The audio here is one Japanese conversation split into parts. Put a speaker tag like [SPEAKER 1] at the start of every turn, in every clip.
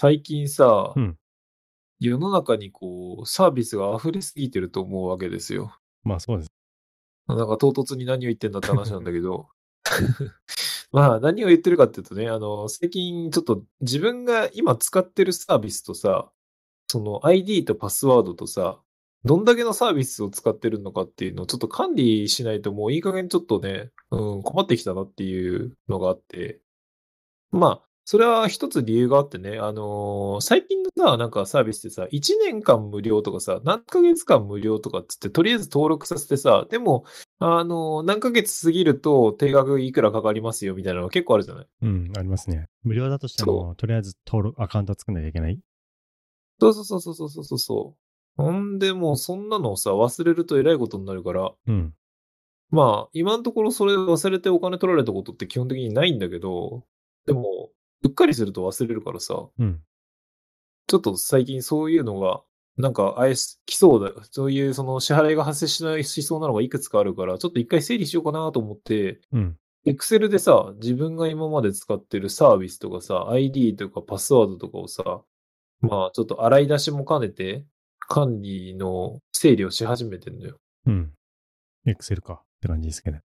[SPEAKER 1] 最近さ、
[SPEAKER 2] うん。
[SPEAKER 1] 世の中にこう、サービスが溢れすぎてると思うわけですよ。
[SPEAKER 2] まあそうです。
[SPEAKER 1] なんか唐突に何を言ってんだって話なんだけど。まあ何を言ってるかっていうとね、あの、最近ちょっと自分が今使ってるサービスとさ、その ID とパスワードとさ、どんだけのサービスを使ってるのかっていうのをちょっと管理しないともういい加減ちょっとね、うん、困ってきたなっていうのがあって。まあ、それは一つ理由があってね、あのー最近のさ、なんかサービスってさ、1年間無料とかさ、何ヶ月間無料とかっつって、とりあえず登録させてさ、でも、あのー何ヶ月過ぎると定額いくらかかりますよみたいなのが結構あるじゃない？
[SPEAKER 2] うん、ありますね。無料だとして
[SPEAKER 1] そ
[SPEAKER 2] も、とりあえず登録、アカウント作んなきゃいけない？
[SPEAKER 1] そうそうそうそうそうそうそう。ほんでもうそんなのをさ、忘れるとえらいことになるから、
[SPEAKER 2] うん。
[SPEAKER 1] まあ、今のところそれ忘れてお金取られたことって基本的にないんだけど、でも、うっかりすると忘れるからさ、
[SPEAKER 2] うん。
[SPEAKER 1] ちょっと最近そういうのが、なんか、あえす、来そうだ。そういうその支払いが発生しない、しそうなのがいくつかあるから、ちょっと一回整理しようかなと思って、
[SPEAKER 2] うん。
[SPEAKER 1] Excel でさ、自分が今まで使ってるサービスとかさ、ID とかパスワードとかをさ、まあちょっと洗い出しも兼ねて、管理の整理をし始めてんのよ。
[SPEAKER 2] うん。エクセルかって感じですけど。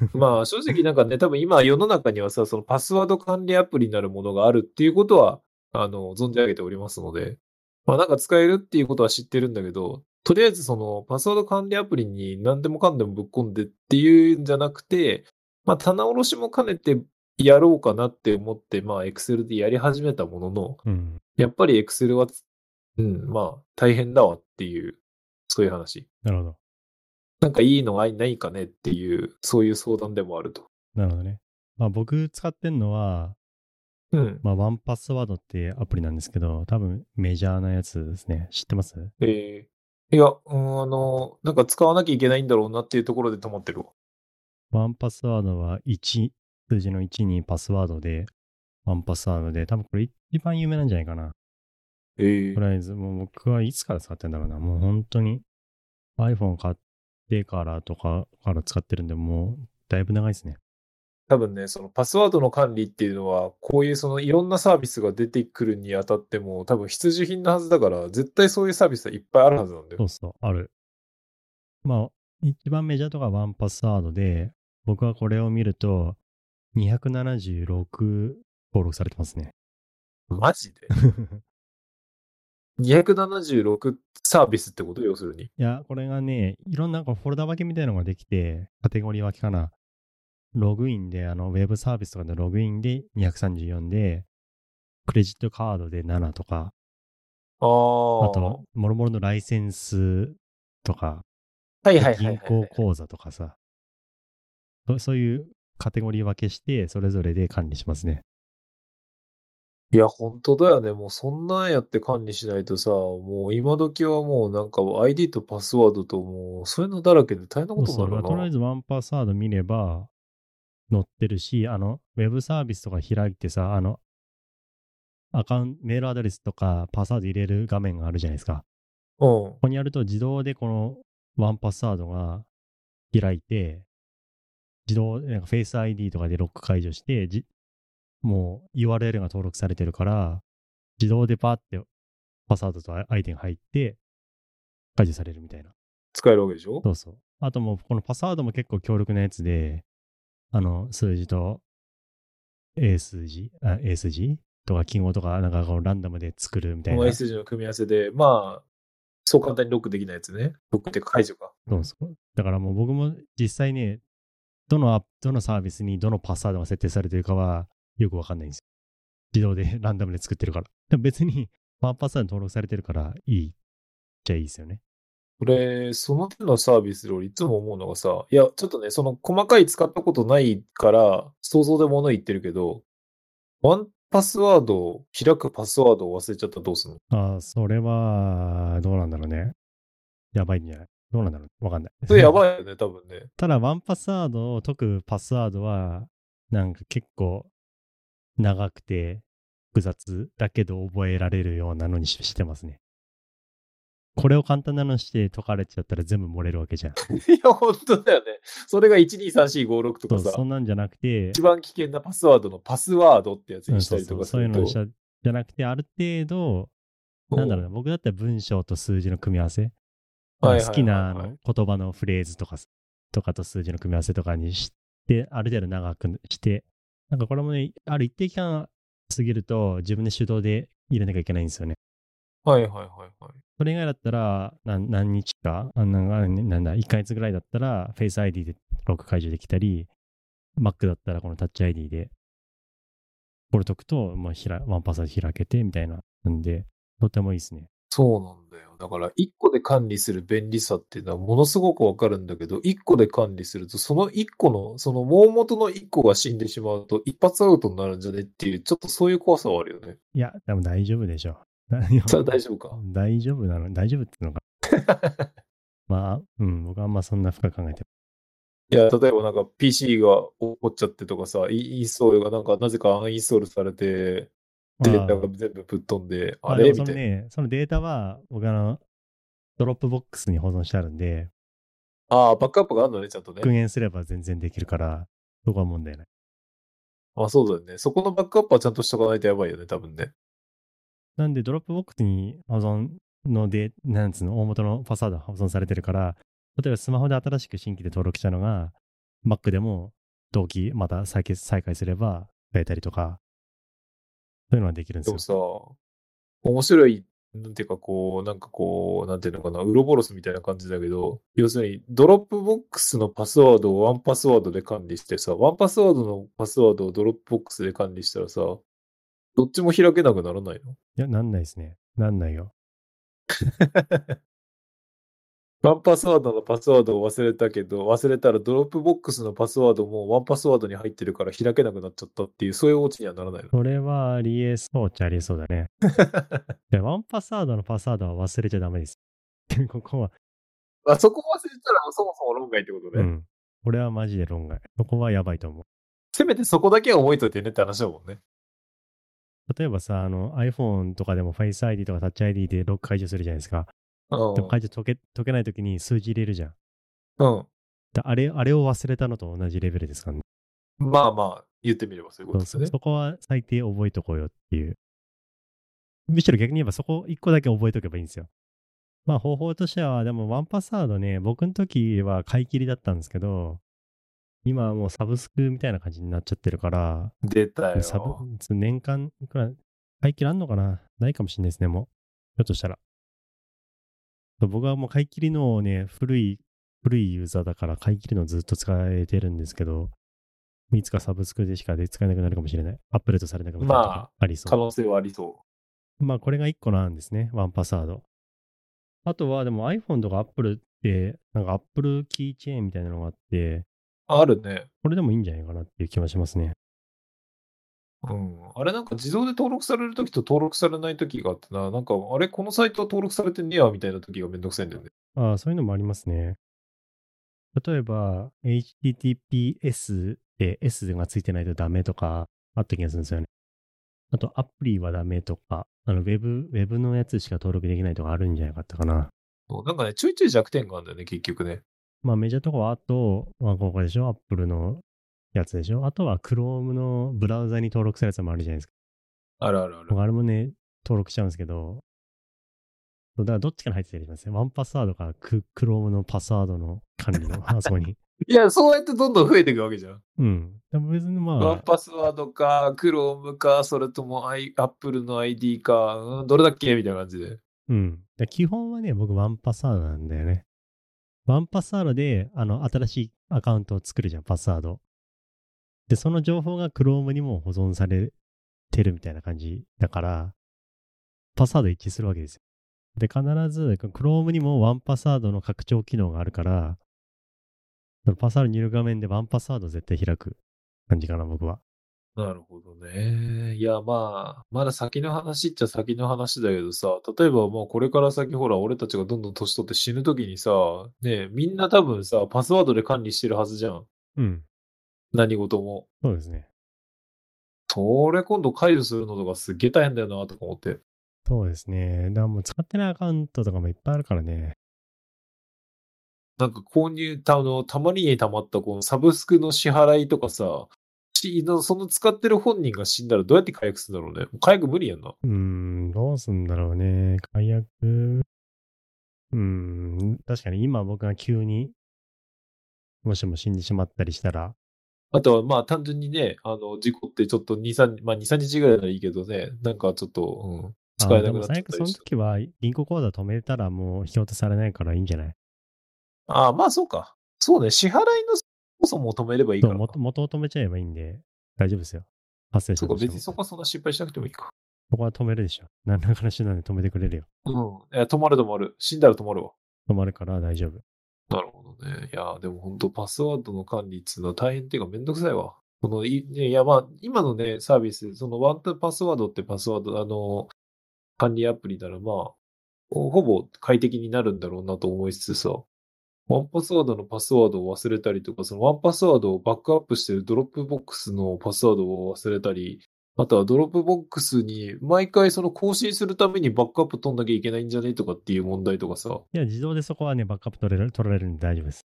[SPEAKER 1] まあ正直なんかね、多分今世の中にはさ、そのパスワード管理アプリになるものがあるっていうことは、あの、存じ上げておりますので、まあなんか使えるっていうことは知ってるんだけど、とりあえずそのパスワード管理アプリに何でもかんでもぶっ込んでっていうんじゃなくて、まあ棚卸しも兼ねてやろうかなって思って、まあ Excel でやり始めたものの、
[SPEAKER 2] うん。
[SPEAKER 1] やっぱり Excel は、うん、まあ大変だわっていう、そういう話。
[SPEAKER 2] なるほど。
[SPEAKER 1] なんかいいのがないかねっていう、そういう相談でもあると。
[SPEAKER 2] なるほどね。まあ僕使ってんのは、
[SPEAKER 1] うん。
[SPEAKER 2] まあワンパスワードってアプリなんですけど、多分メジャーなやつですね。知ってます？
[SPEAKER 1] ええいや、うん、あの、なんか使わなきゃいけないんだろうなっていうところで止まってるわ。
[SPEAKER 2] ワンパスワードは1、数字の1にパスワードで、ワンパスワードで、多分これ一番有名なんじゃないかな。
[SPEAKER 1] ええ
[SPEAKER 2] とりあえず、もう僕はいつから使ってんだろうな。もう本当に iPhone 買ってからとかから使ってるんで、もうだいぶ長いですね。
[SPEAKER 1] 多分ね、そのパスワードの管理っていうのは、こういうそのいろんなサービスが出てくるにあたっても、多分必需品なはずだから、絶対そういうサービスはいっぱいあるはずなんだよ。
[SPEAKER 2] そうそう、ある。まあ、一番メジャーとかワンパスワードで、僕はこれを見ると、276登録されてますね。
[SPEAKER 1] マジで？?276 サービスってこと？要するに。
[SPEAKER 2] いや、これがね、いろんなフォルダ分けみたいなのができて、カテゴリー分けかな。ログインで、あの、ウェブサービスとかでログインで234で、クレジットカードで7とか、
[SPEAKER 1] あ
[SPEAKER 2] と、もろもろのライセンスとか、
[SPEAKER 1] はいはいはい
[SPEAKER 2] 銀
[SPEAKER 1] はい、
[SPEAKER 2] 行口座とかさ、そそういうカテゴリー分けして、それぞれで管理しますね。
[SPEAKER 1] いや、本当だよね。もうそんなんやって管理しないとさ、もう今時はもうなんか ID とパスワードともうそういうのだらけで大変なことに
[SPEAKER 2] そうそう。
[SPEAKER 1] なるな。
[SPEAKER 2] とりあえずワンパスワード見れば、載ってるし、あの、ウェブサービスとか開いてさ、あの、アカウント、メールアドレスとかパスワード入れる画面があるじゃないですか。
[SPEAKER 1] うん。
[SPEAKER 2] ここにやると自動でこのワンパスワードが開いて、自動でなんかフェイス ID とかでロック解除して、じもう URL が登録されてるから、自動でパーってパスワードと相手が入って解除されるみたいな。
[SPEAKER 1] 使えるわけでしょ？
[SPEAKER 2] そうそう。あともうこのパスワードも結構強力なやつで、あの数字と A 数字、あ A 数字？とか記号とかなんかこうランダムで作るみたいな。
[SPEAKER 1] この S 字の組み合わせで、まあ、そう簡単にロックできないやつね。ロックっていうか解除か。
[SPEAKER 2] そうそう。だからもう僕も実際ね、どのアップ、どのサービスにどのパスワードが設定されてるかはよくわかんないんですよ。自動で ランダムで作ってるから。でも別に ワンパスワード登録されてるからいいっちゃいいですよね。
[SPEAKER 1] これ、その手のサービスで俺いつも思うのがさ、いや、ちょっとね、その細かい使ったことないから、想像で物言ってるけど、ワンパスワードを開くパスワードを忘れちゃったらどうするの？
[SPEAKER 2] ああ、それは、どうなんだろうね。やばいんじゃない？どうなんだろう？わかんない。
[SPEAKER 1] それやばいよね、多分ね。
[SPEAKER 2] ただ、ワンパスワードを解くパスワードは、なんか結構長くて複雑だけど覚えられるようなのにししてますね。これを簡単なのにして解かれちゃったら全部漏れるわけじゃん。
[SPEAKER 1] いや、本当だよね。それが123456と
[SPEAKER 2] そう
[SPEAKER 1] かさ
[SPEAKER 2] そ、んなんじゃなくて、
[SPEAKER 1] 一番危険なパスワードのパスワードってやつ
[SPEAKER 2] うん
[SPEAKER 1] にしたり
[SPEAKER 2] そうそうそう
[SPEAKER 1] とかすると。
[SPEAKER 2] いうのにしたじゃなくて、ある程度、なんだろうな、僕だったら文章と数字の組み合わせ。好きな言葉のフレーズとか、とかと数字の組み合わせとかにして、ある程度長くして、なんかこれもね、ある一定期間過ぎると自分で手動で入れなきゃいけないんですよね。
[SPEAKER 1] はいはいはいはい。
[SPEAKER 2] それ以外だったら、何何日か、あなんかなんだ、1ヶ月ぐらいだったら、Face ID でロック解除できたり、Mac だったらこの Touch ID で、これ解くと、まあ、ひらワンパスワード開けてみたいな。なんで、とてもいいですね。
[SPEAKER 1] そうなんだよ。だから、一個で管理する便利さっていうのはものすごくわかるんだけど、一個で管理すると、その一個の、その大元の一個が死んでしまうと、一発アウトになるんじゃねっていう、ちょっとそういう怖さはあるよね。
[SPEAKER 2] いや、でも大丈夫でしょ。
[SPEAKER 1] それは大丈夫か？
[SPEAKER 2] 大丈夫なの？大丈夫ってのか？まあ、うん、僕はあんまそんな深く考えて
[SPEAKER 1] いや、例えばなんか PC が起こっちゃってとかさ、インインストールがなんかなぜかアンインストールされて、データが全部ぶっ飛んで、あ
[SPEAKER 2] まあで
[SPEAKER 1] れみたいな。
[SPEAKER 2] もそのね、そのデータは、僕あの、 Dropbox に保存してあるんで、
[SPEAKER 1] ああ、バックアップがあるのね、ちゃんとね。
[SPEAKER 2] 復元すれば全然できるから、そこは問題ない。
[SPEAKER 1] あ、そうだよね。そこのバックアップはちゃんとしとかないとやばいよね、多分ね。
[SPEAKER 2] なんで、 Dropbox に保存ので、なんつうの、大元のパスワードが保存されてるから、例えばスマホで新しく新規で登録したのが、Mac でも同期また再開再開すれば、使えたりとか、そういうのはできるんでよ。
[SPEAKER 1] ですもさ、面白い、なんていうかこう、なんかこう、なんていうのかな、ウロボロスみたいな感じだけど、要するに、 Dropbox のパスワードを 1Password で管理してさ、1Password のパスワードを Dropbox で管理したらさ、どっちも開けなくならないの？
[SPEAKER 2] いや、なんないですね。なんないよ。
[SPEAKER 1] 1Passwordのパスワードを忘れたけど、忘れたら Dropboxのパスワードも1Passwordに入ってるから開けなくなっちゃったっていう、そういうオチにはならないの。
[SPEAKER 2] それはありえそうっちゃありえそうだね。で1Passwordのパスワードは忘れちゃダメです。ここは、
[SPEAKER 1] あそこ忘れたらそもそも論外ってことね。
[SPEAKER 2] うん。これはマジで論外。そこはやばいと思う。
[SPEAKER 1] せめてそこだけは覚えといてねって話だもんね。
[SPEAKER 2] 例えばさ、あの iPhone とかでも Face ID とか Touch ID でロック解除するじゃないですか。
[SPEAKER 1] うん
[SPEAKER 2] でも解除解け解けないときに数字入れるじゃん。
[SPEAKER 1] うん。
[SPEAKER 2] であれ、あれを忘れたのと同じレベルですからね。
[SPEAKER 1] まあまあ、言ってみればそういうことですね。
[SPEAKER 2] そこは最低覚えとこうよっていう。むしろ逆に言えばそこ一個だけ覚えとけばいいんですよ。まあ方法としては、でもワンパスワードね、僕の時は買い切りだったんですけど、今はもうサブスクみたいな感じになっちゃってるから、
[SPEAKER 1] 出たよ。
[SPEAKER 2] サブ年間いくら買い切りあんのかな？ないかもしれないですね、もう。ひょっとしたら。僕はもう買い切りのね、古い、古いユーザーだから買い切りのずっと使えてるんですけど、いつかサブスクでしかで使えなくなるかもしれない。アップデートされなくなると
[SPEAKER 1] まあ
[SPEAKER 2] かありそう。
[SPEAKER 1] 可能性はありそ
[SPEAKER 2] まあこれが1個なんですね、ワンパスワード。あとはでも iPhone とか Apple って、なんか Apple キーチェーンみたいなのがあって、
[SPEAKER 1] う。あるね。
[SPEAKER 2] これでもいいんじゃないかなっていう気はしますね。
[SPEAKER 1] うん。あれなんか自動で登録されるときと登録されないときがあってな、なんか、あれこのサイトは登録されてねえやみたいなときがめんどくさいんだよね。
[SPEAKER 2] ああ、そういうのもありますね。例えば、HTTPS で S がついてないとダメとかあった気がするんですよね。あと、アプリはダメとか、あの、ウェブ、ウェブのやつしか登録できないとかあるんじゃなかったかな。
[SPEAKER 1] なんかね、ちょいちょい弱点があるんだよね、結局ね。
[SPEAKER 2] まあ、メジャーとこは、あと、まあ、ここでしょ ?Apple のやつでしょ？あとは、Chrome のブラウザに登録するやつもあるじゃないですか。
[SPEAKER 1] あるあるある。
[SPEAKER 2] 僕、あれもね、登録しちゃうんですけど、だからどっちから入ってたりします？ね。ワンパスワードか、ク Chrome のパスワードの管理の、あそこに。
[SPEAKER 1] いや、そうやってどんどん増えていくわけじゃん。
[SPEAKER 2] うん。でも別にまあ、
[SPEAKER 1] ワンパスワードか、クロームか、それともアイアップルの ID か、うん、どれだっけみたいな感じで。
[SPEAKER 2] うん。で基本はね、僕ワンパスワードなんだよね。ワンパスワードで、あの、新しいアカウントを作るじゃん、パスワード。で、その情報が Chrome にも保存されてるみたいな感じだから、パスワード一致するわけですよ。で、必ず、Chrome にもワンパスワードの拡張機能があるから、そのパスワード入力画面でワンパスワードを絶対開く感じかな、僕は。
[SPEAKER 1] なるほどね。いや、まあ、まだ先の話っちゃ先の話だけどさ、例えばもうこれから先ほら、俺たちがどんどん年取って死ぬ時にさ、ねえみんな多分さ、パスワードで管理してるはずじゃん。
[SPEAKER 2] うん。
[SPEAKER 1] 何事も。
[SPEAKER 2] そうですね。
[SPEAKER 1] それ今度解除するのとかすっげえ大変だよな、とか思って。
[SPEAKER 2] そうですね。だからもう使ってないアカウントとかもいっぱいあるからね。
[SPEAKER 1] なんか購入、たあの、たまりにたまったこのサブスクの支払いとかさ、しその使ってる本人が死んだらどうやって解約するんだろうね。もう解約無理やんな。
[SPEAKER 2] うーん、どうすんだろうね。解約。うーん、確かに今僕が急に、もしも死んでしまったりしたら、
[SPEAKER 1] あとはまあ単純にね、あの、事故ってちょっと2、3、まあ2、3日ぐらいならいいけどね、なんかちょっと、うん、使えなくなっちゃったりして。
[SPEAKER 2] 時は銀行口座止めたらもう引き落とされないからいいんじゃない？
[SPEAKER 1] ああ、まあそうか。そうね、支払いのそもそも止めればいいから
[SPEAKER 2] 元元を止めちゃえばいいんで、大丈夫ですよ。発生し
[SPEAKER 1] そうか、別にそこはそんな心配しなくてもいいか。
[SPEAKER 2] そこは止めるでしょ。何らかの手段で止めてくれるよ。
[SPEAKER 1] うん。いや、止まる止まる。死んだら止まるわ。
[SPEAKER 2] 止まるから大丈夫。
[SPEAKER 1] なるほどね。いや、でも本当パスワードの管理っつうのは大変っていうかめんどくさいわ。このい、いや、まあ、今のね、サービス、そのワンタパスワードってパスワード、あの、管理アプリならまあ、ほぼ快適になるんだろうなと思いつつさ、1Passwordのパスワードを忘れたりとか、その1Passwordをバックアップしてる Dropboxのパスワードを忘れたり、あとはドロップボックスに毎回その更新するためにバックアップ取んなきゃいけないんじゃねとかっていう問題とかさ。
[SPEAKER 2] いや、自動でそこはね、バックアップ取れる取られるんで大丈夫です。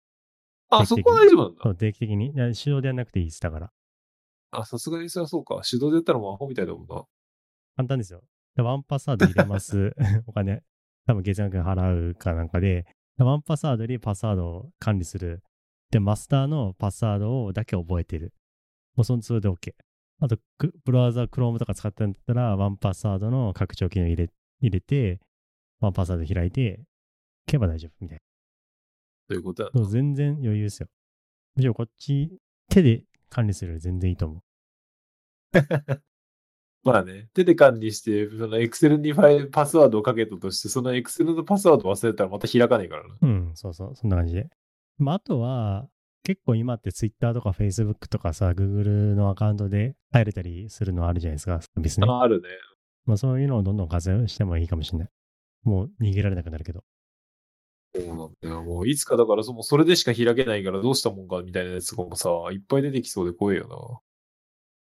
[SPEAKER 1] あ、そこは大丈夫なんだ
[SPEAKER 2] そ。う定期的に。手動でやんなくていいです。だから。
[SPEAKER 1] あ、さすがにそれはそうか。手動でやったらもうアホみたいだもんな。
[SPEAKER 2] 簡単ですよ。でワンパスワード入れます。お金、多分月額払うかなんかで、ワンパスワードにパスワードを管理する。で、マスターのパスワードをだけ覚えてる。もうそのツールで OK。あと、クブラウザ、Chrome とか使ってんだったら、ワンパスワードの拡張機能入れ入れて、ワンパスワード開いて、けば大丈夫みたい
[SPEAKER 1] ということだ
[SPEAKER 2] な。そう全然余裕ですよ。むしろこっち、手で管理するより全然いいと思う。
[SPEAKER 1] まあね、手で管理して、その Excel にファイル、パスワードをかけたとして、その Excel のパスワード忘れたらまた開かないからな。
[SPEAKER 2] うん、そうそう、そんな感じで。まあ、あとは、結構今って Twitter とか Facebook とかさ、Google のアカウントで入れたりするのあるじゃないですか、サービスね。
[SPEAKER 1] ああるね。
[SPEAKER 2] まあ、そういうのをどんどん活用してもいいかもしれない。もう逃げられなくなるけど。
[SPEAKER 1] そうなんだよ。もういつかだからそ、それでしか開けないからどうしたもんかみたいなやつとかもさ、いっぱい出てきそうで怖いよな。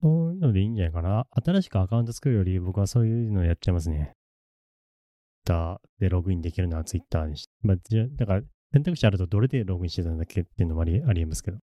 [SPEAKER 2] そういうのでいいんじゃないかな。新しくアカウント作るより僕はそういうのやっちゃいますね。Twitter でログインできるのは Twitter にして。まあ、じゃだから選択肢あるとどれでログインしてたんだっけっていうのもありありえますけど。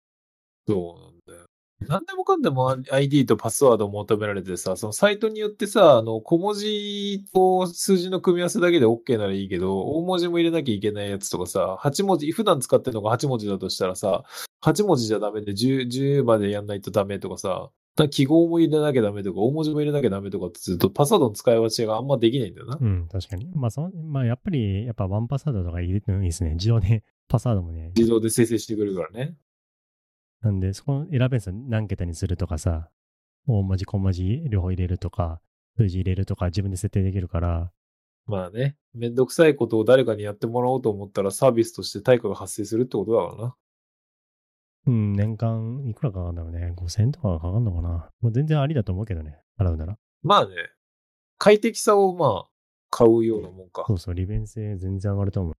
[SPEAKER 1] そうなんだよ。何でもかんでも ID とパスワードを求められてさ、そのサイトによってさ、あの、小文字と数字の組み合わせだけで OK ならいいけど、大文字も入れなきゃいけないやつとかさ、8文字、普段使ってるのが8文字だとしたらさ、8文字じゃダメで10、10までやんないとダメとかさ、だ記号も入れなきゃダメとか、大文字も入れなきゃダメとかってすると、パスワードの使い分けがあんまできないんだよな。
[SPEAKER 2] うん、確かに。まあ、そのまあ、やっぱり、やっぱワンパスワードとか入れてもいいですね。自動でパスワードもね、
[SPEAKER 1] 自動で生成してくれるからね。
[SPEAKER 2] なんで、そこ選べるんですよ。何桁にするとかさ、大文字、小文字両方入れるとか、数字入れるとか自分で設定できるから、
[SPEAKER 1] まあね、めんどくさいことを誰かにやってもらおうと思ったらサービスとして対価が発生するってことだからな。
[SPEAKER 2] うん、年間いくらかかるんだろうね。5000円とかかかるのかな。もう全然ありだと思うけどね。払うなら。
[SPEAKER 1] まあね、快適さをまあ、買うようなもんか
[SPEAKER 2] そ。うそう、利便性全然上がると思う。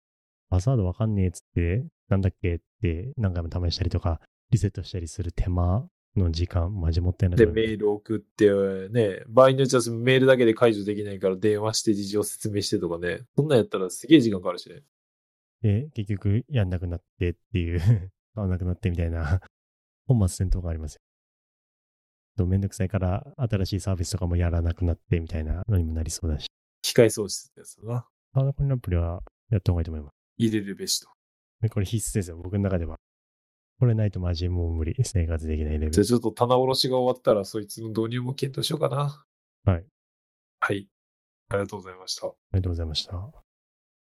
[SPEAKER 2] パスワードわかんねえっつって、なんだっけって何回も試したりとか、リセットしたりする手間の時間、マジもったいないと
[SPEAKER 1] で。メール送って、ね、場合によってはメールだけで解除できないから電話して事情説明してとかね、そんなんやったらすげえ時間かかるしね。
[SPEAKER 2] で、結局やんなくなってっていう、買わなくなってみたいな、本末転倒がありますよ。とめんどくさいから、新しいサービスとかもやらなくなってみたいなのにもなりそうだし。
[SPEAKER 1] 機械喪失ってやつだな。
[SPEAKER 2] あの、このアプリはやった方がいいと思います。
[SPEAKER 1] 入れるべしと。
[SPEAKER 2] でこれ必須ですよ、僕の中では。これないとマジもう無理。生活できないレベル。
[SPEAKER 1] じゃあちょっと棚卸しが終わったらそいつの導入も検討しようかな。
[SPEAKER 2] はい。
[SPEAKER 1] はい。ありがとうございました。
[SPEAKER 2] ありがとうございました。